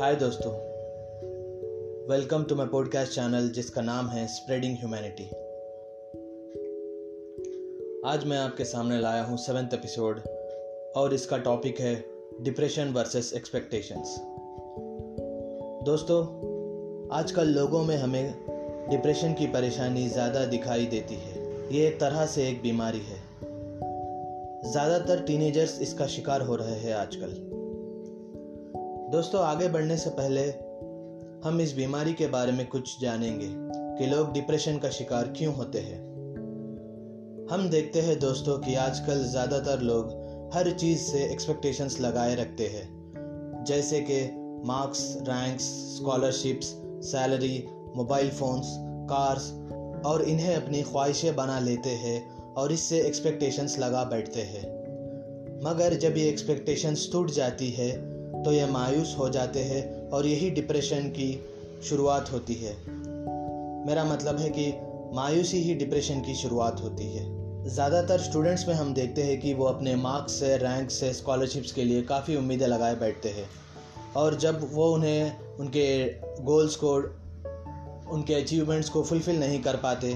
हाय दोस्तों. Welcome to my podcast channel जिसका नाम है स्प्रेडिंग ह्यूमैनिटी आज मैं आपके सामने लाया हूँ सेवेंथ एपिसोड और इसका टॉपिक है डिप्रेशन वर्सेस एक्सपेक्टेशंस दोस्तों, आजकल लोगों में हमें डिप्रेशन की परेशानी ज़्यादा दिखाई देती है. ये एक तरह से एक बीमारी है. ज़्यादातर टीनेजर्स इसका शिकार हो रहे हैं आजकल. दोस्तों, आगे बढ़ने से पहले हम इस बीमारी के बारे में कुछ जानेंगे कि लोग डिप्रेशन का शिकार क्यों होते हैं। हम देखते हैं दोस्तों कि आजकल ज़्यादातर लोग हर चीज़ से एक्सपेक्टेशंस लगाए रखते हैं। जैसे कि marks ranks scholarships salary mobile phones cars और इन्हें अपनी ख्वाहिशें बना लेते हैं और इससे एक्सपेक्टेशंस लगा बैठते हैं। मगर जब ये एक्सपेक्टेशंस टूट जाती है तो ये मायूस हो जाते हैं और यही डिप्रेशन की शुरुआत होती है। मेरा मतलब है कि मायूसी ही डिप्रेशन की शुरुआत होती है। ज़्यादातर स्टूडेंट्स में हम देखते हैं कि वो अपने मार्क्स से रैंक से स्कॉलरशिप्स के लिए काफ़ी उम्मीदें लगाए बैठते हैं। और जब वो उन्हें, उनके गोल्स को, उनके अचीवमेंट्स को फुलफ़िल नहीं कर पाते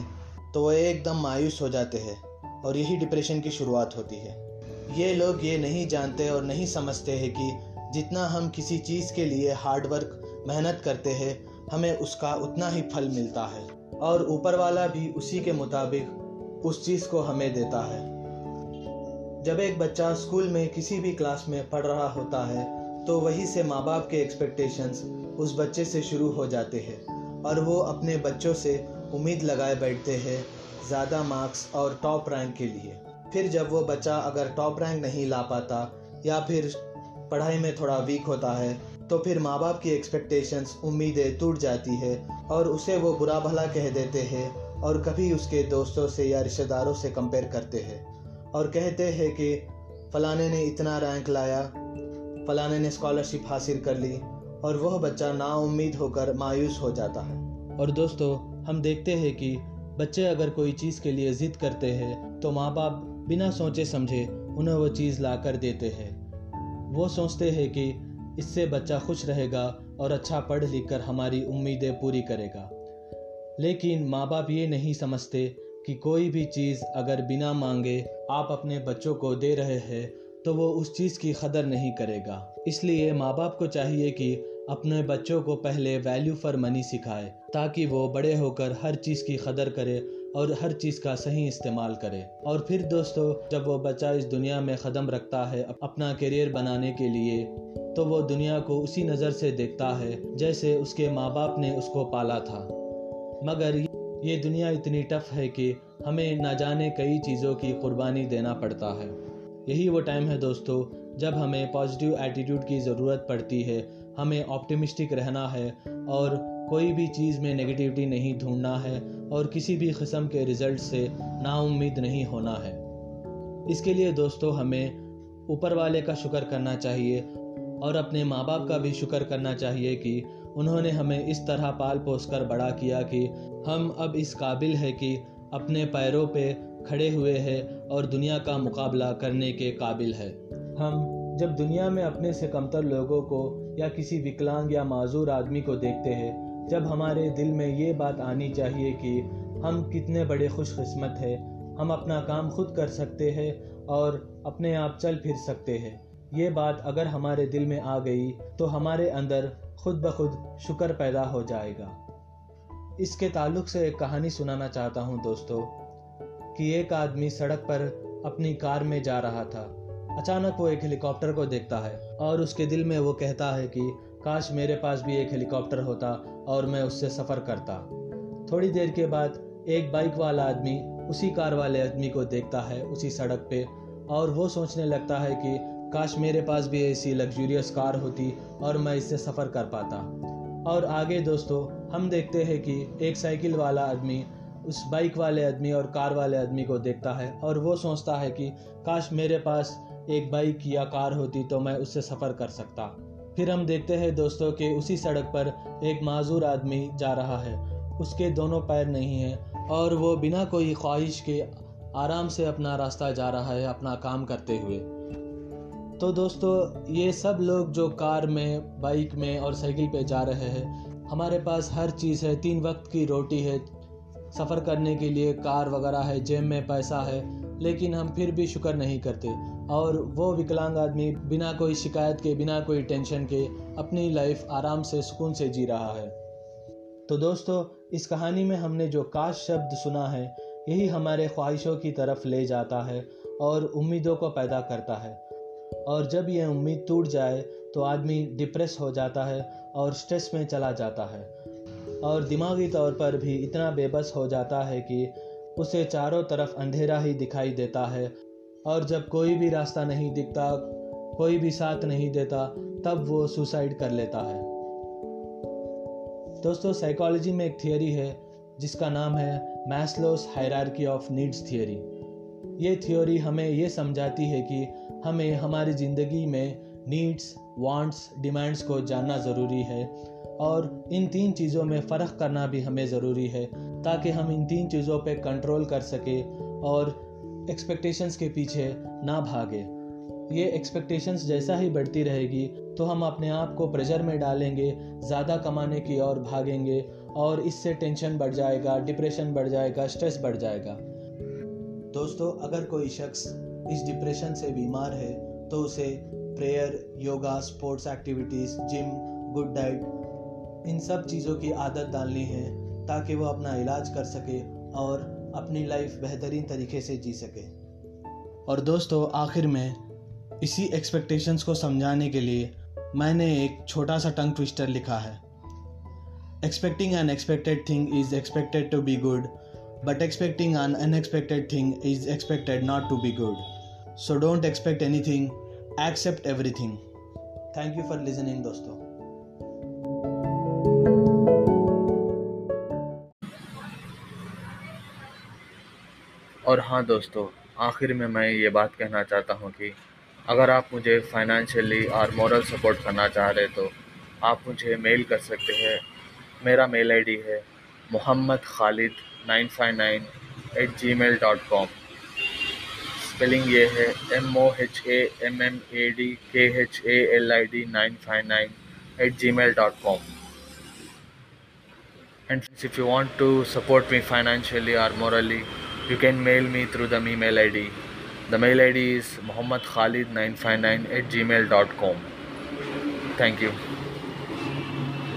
तो वह एकदम मायूस हो जाते हैं और यही डिप्रेशन की शुरुआत होती है। ये लोग ये नहीं जानते और नहीं समझते हैं कि जितना हम किसी चीज़ के लिए हार्ड वर्क मेहनत करते हैं, हमें उसका उतना ही फल मिलता है। और ऊपर वाला भी उसी के मुताबिक उस चीज़ को हमें देता है। जब एक बच्चा स्कूल में किसी भी क्लास में पढ़ रहा होता है तो वहीं से माँ बाप के एक्सपेक्टेशंस उस बच्चे से शुरू हो जाते हैं और वो अपने बच्चों से उम्मीद लगाए बैठते हैं ज़्यादा मार्क्स और टॉप रैंक के लिए। फिर जब वो बच्चा अगर टॉप रैंक नहीं ला पाता या फिर पढ़ाई में थोड़ा वीक होता है तो फिर माँ बाप की एक्सपेक्टेशंस उम्मीदें टूट जाती है और उसे वो बुरा भला कह देते हैं और कभी उसके दोस्तों से या रिश्तेदारों से कंपेयर करते हैं और कहते हैं कि, फलाने ने इतना रैंक लाया, फलाने ने स्कॉलरशिप हासिल कर ली और वह बच्चा नाउम्मीद होकर मायूस हो जाता है। और दोस्तों, हम देखते हैं कि बच्चे अगर कोई चीज़ के लिए ज़िद करते हैं तो माँ बाप बिना सोचे समझे उन्हें वो चीज़ ला कर देते हैं। वो सोचते हैं कि इससे बच्चा खुश रहेगा और अच्छा पढ़ लिख कर हमारी उम्मीदें पूरी करेगा। लेकिन माँ बाप ये नहीं समझते कि कोई भी चीज़ अगर बिना मांगे आप अपने बच्चों को दे रहे हैं तो वो उस चीज़ की कदर नहीं करेगा। इसलिए माँ बाप को चाहिए कि अपने बच्चों को पहले वैल्यू फॉर मनी सिखाए, ताकि वो बड़े होकर हर चीज़ की कदर करे और हर चीज़ का सही इस्तेमाल करे। और फिर दोस्तों, जब वो बच्चा इस दुनिया में क़दम रखता है अपना करियर बनाने के लिए तो वो दुनिया को उसी नज़र से देखता है जैसे उसके माँ बाप ने उसको पाला था। मगर ये दुनिया इतनी टफ है कि हमें ना जाने कई चीज़ों की कुर्बानी देना पड़ता है। यही वो टाइम है दोस्तों, जब हमें पॉजिटिव एटीट्यूड की ज़रूरत पड़ती है, हमें ऑप्टिमिस्टिक रहना है और कोई भी चीज़ में नेगेटिविटी नहीं ढूंढना है और किसी भी किस्म के रिज़ल्ट से नाउम्मीद नहीं होना है। इसके लिए दोस्तों, हमें ऊपर वाले का शुक्र करना चाहिए और अपने माँ बाप का भी शुक्र करना चाहिए कि उन्होंने हमें इस तरह पाल पोस कर बड़ा किया कि हम अब इस काबिल है कि अपने पैरों पे खड़े हुए हैं और दुनिया का मुकाबला करने के काबिल है। हम जब दुनिया में अपने से कमतर लोगों को या किसी विकलांग या माजूर आदमी को देखते हैं जब हमारे दिल में ये बात आनी चाहिए कि हम कितने बड़े खुशकस्मत हैं, हम अपना काम खुद कर सकते हैं और अपने आप चल फिर सकते हैं। ये बात अगर हमारे दिल में आ गई तो हमारे अंदर खुद ब खुद शुक्र पैदा हो जाएगा। इसके ताल्लुक से एक कहानी सुनाना चाहता हूँ दोस्तों, कि एक आदमी सड़क पर अपनी कार में जा रहा था। अचानक वो एक हेलीकॉप्टर को देखता है और उसके दिल में वो कहता है कि काश मेरे पास भी एक हेलीकॉप्टर होता और मैं उससे सफ़र करता। थोड़ी देर के बाद एक बाइक वाला आदमी उसी कार वाले आदमी को देखता है उसी सड़क पे और वो सोचने लगता है कि काश मेरे पास भी ऐसी लग्जूरियस कार होती और मैं इससे सफ़र कर पाता। और आगे दोस्तों, हम देखते हैं कि एक साइकिल वाला आदमी उस बाइक वाले आदमी और कार वाले आदमी को देखता है और वो सोचता है कि काश मेरे पास एक बाइक या कार होती तो मैं उससे सफ़र कर सकता। फिर हम देखते हैं दोस्तों कि उसी सड़क पर एक माजूर आदमी जा रहा है। उसके दोनों पैर नहीं हैं और वो बिना कोई ख्वाहिश के आराम से अपना रास्ता जा रहा है अपना काम करते हुए। तो दोस्तों, ये सब लोग जो कार में, बाइक में और साइकिल पे जा रहे हैं, हमारे पास हर चीज़ है, तीन वक्त की रोटी है सफ़र करने के लिए कार वगैरह है, जेब में पैसा है, लेकिन हम फिर भी शुक्र नहीं करते। और वो विकलांग आदमी बिना कोई शिकायत के, बिना कोई टेंशन के अपनी लाइफ आराम से, सुकून से जी रहा है। तो दोस्तों, इस कहानी में हमने जो काश शब्द सुना है, यही हमारे ख्वाहिशों की तरफ़ ले जाता है और उम्मीदों को पैदा करता है। और जब यह उम्मीद टूट जाए तो आदमी डिप्रेस हो जाता है और स्ट्रेस में चला जाता है। और दिमागी तौर पर भी इतना बेबस हो जाता है कि उसे चारों तरफ़ अंधेरा ही दिखाई देता है। और जब कोई भी रास्ता नहीं दिखता, कोई भी साथ नहीं देता, तब वो सुसाइड कर लेता है। दोस्तों, साइकोलॉजी में एक थियोरी है, जिसका नाम है Maslow's hierarchy of needs theory. ये थियोरी हमें ये समझाती है कि हमें हमारी ज़िंदगी में नीड्स वांट्स डिमांड्स को जानना ज़रूरी है और इन तीन चीज़ों में फ़र्क करना भी हमें ज़रूरी है ताकि हम इन तीन चीज़ों पर कंट्रोल कर सके और एक्सपेक्टेशंस के पीछे ना भागे। ये एक्सपेक्टेशंस जैसा ही बढ़ती रहेगी तो हम अपने आप को प्रेशर में डालेंगे, ज़्यादा कमाने की ओर भागेंगे और इससे टेंशन बढ़ जाएगा डिप्रेशन बढ़ जाएगा स्ट्रेस बढ़ जाएगा। दोस्तों, अगर कोई शख्स इस डिप्रेशन से बीमार है तो उसे prayer yoga sports activities gym good diet इन सब चीज़ों की आदत डालनी है ताकि वो अपना इलाज कर सके और अपनी लाइफ बेहतरीन तरीके से जी सके और दोस्तों आखिर में इसी एक्सपेक्टेशंस को समझाने के लिए मैंने एक छोटा सा टंग ट्विस्टर लिखा है expecting an expected thing is expected to be good but expecting an unexpected thing is expected not to be good. So don't expect anything, accept everything. Thank you for listening, दोस्तों. और हाँ दोस्तों आखिर में मैं ये बात कहना चाहता हूँ कि अगर आप मुझे फाइनेंशियली और मॉरल सपोर्ट करना चाह रहे तो आप मुझे मेल कर सकते हैं। मेरा मेल आईडी है Mohammad Khalid nine five nine eight gmail dot com spelling ये है M O H A M M A D K H A L I D nine five nine eight gmail dot com and if you want to support me financially और morally you can mail me through the me mail ID the mail ID is Mohammad Khalid nine five nine eight Gmail dot com thank you